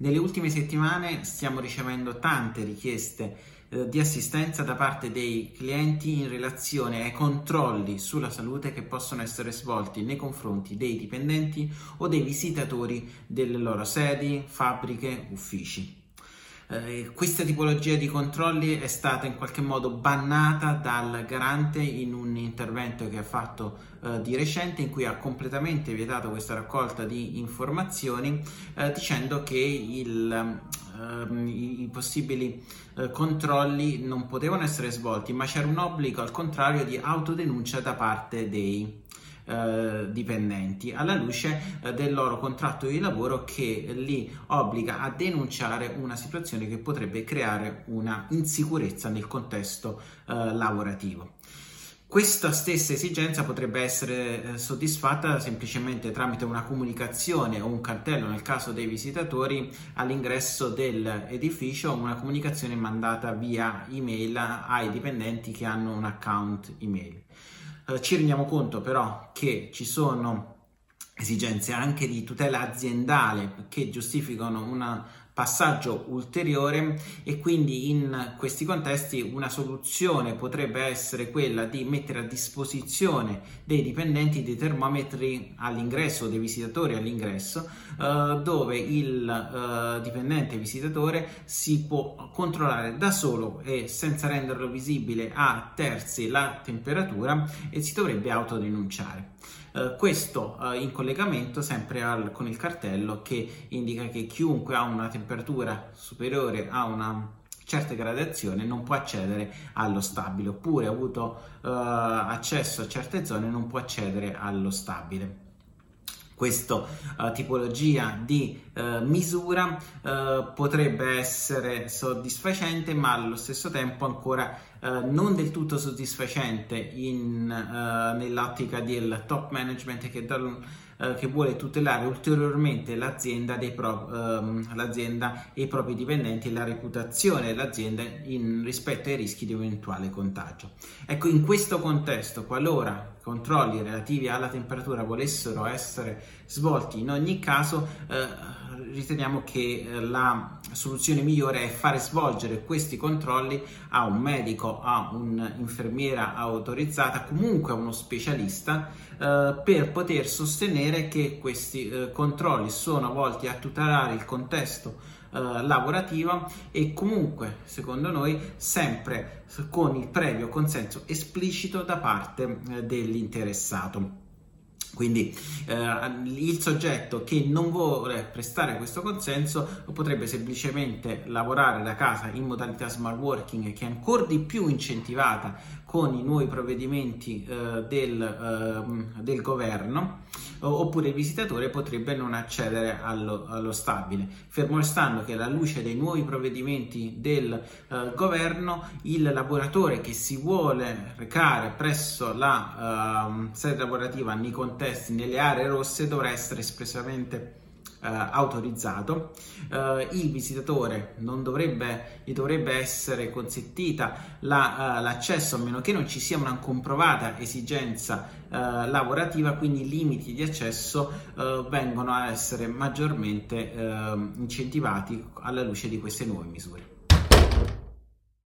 Nelle ultime settimane stiamo ricevendo tante richieste eh, di assistenza da parte dei clienti in relazione ai controlli sulla salute che possono essere svolti nei confronti dei dipendenti o dei visitatori delle loro sedi, fabbriche, uffici. Eh, questa tipologia di controlli è stata in qualche modo bannata dal garante in un intervento che ha fatto eh, di recente in cui ha completamente vietato questa raccolta di informazioni eh, dicendo che il, ehm, i, i, possibili eh, controlli non potevano essere svolti ma c'era un obbligo al contrario di autodenuncia da parte dei eh, dipendenti alla luce eh, del loro contratto di lavoro che li obbliga a denunciare una situazione che potrebbe creare una insicurezza nel contesto eh, lavorativo. Questa stessa esigenza potrebbe essere eh, soddisfatta semplicemente tramite una comunicazione o un cartello nel caso dei visitatori all'ingresso dell'edificio, una comunicazione mandata via email ai dipendenti che hanno un account email. Ci rendiamo conto però che ci sono esigenze anche di tutela aziendale che giustificano un passaggio ulteriore e quindi in questi contesti una soluzione potrebbe essere quella di mettere a disposizione dei dipendenti dei termometri all'ingresso, dei visitatori all'ingresso, eh, dove il eh, dipendente visitatore si può controllare da solo e senza renderlo visibile a terzi la temperatura e si dovrebbe autodenunciare. Uh, questo uh, in collegamento sempre al, con il cartello che indica che chiunque ha una temperatura superiore a una certa gradazione non può accedere allo stabile oppure ha avuto uh, accesso a certe zone non può accedere allo stabile questa uh, tipologia di uh, misura uh, potrebbe essere soddisfacente ma allo stesso tempo ancora non del tutto soddisfacente in, nell'ottica del top management che dal eh, che vuole tutelare ulteriormente l'azienda, pro, ehm, l'azienda, e i propri dipendenti e la reputazione dell'azienda in, rispetto ai rischi di un eventuale contagio. Ecco, in questo contesto, qualora controlli relativi alla temperatura volessero essere svolti in ogni caso, eh, riteniamo che eh, la soluzione migliore è fare svolgere questi controlli a un medico, a un'infermiera autorizzata, comunque a uno specialista eh, per poter sostenere che questi eh, controlli sono volti a tutelare il contesto eh, lavorativo e comunque secondo noi sempre con il previo consenso esplicito da parte eh, dell'interessato. Quindi eh, il soggetto che non vuole prestare questo consenso potrebbe semplicemente lavorare da casa in modalità smart working che è ancora di più incentivata con i nuovi provvedimenti eh, del, eh, del, governo oppure il visitatore potrebbe non accedere allo, allo, stabile. Fermo restando che alla luce dei nuovi provvedimenti del eh, governo il lavoratore che si vuole recare presso la ehm, sede lavorativa nei contesti, nelle aree rosse dovrà essere espressamente autorizzato, uh, il visitatore non dovrebbe, gli dovrebbe essere consentita la, uh, l'accesso a meno che non ci sia una comprovata esigenza lavorativa, quindi i limiti di accesso vengono a essere maggiormente incentivati alla luce di queste nuove misure.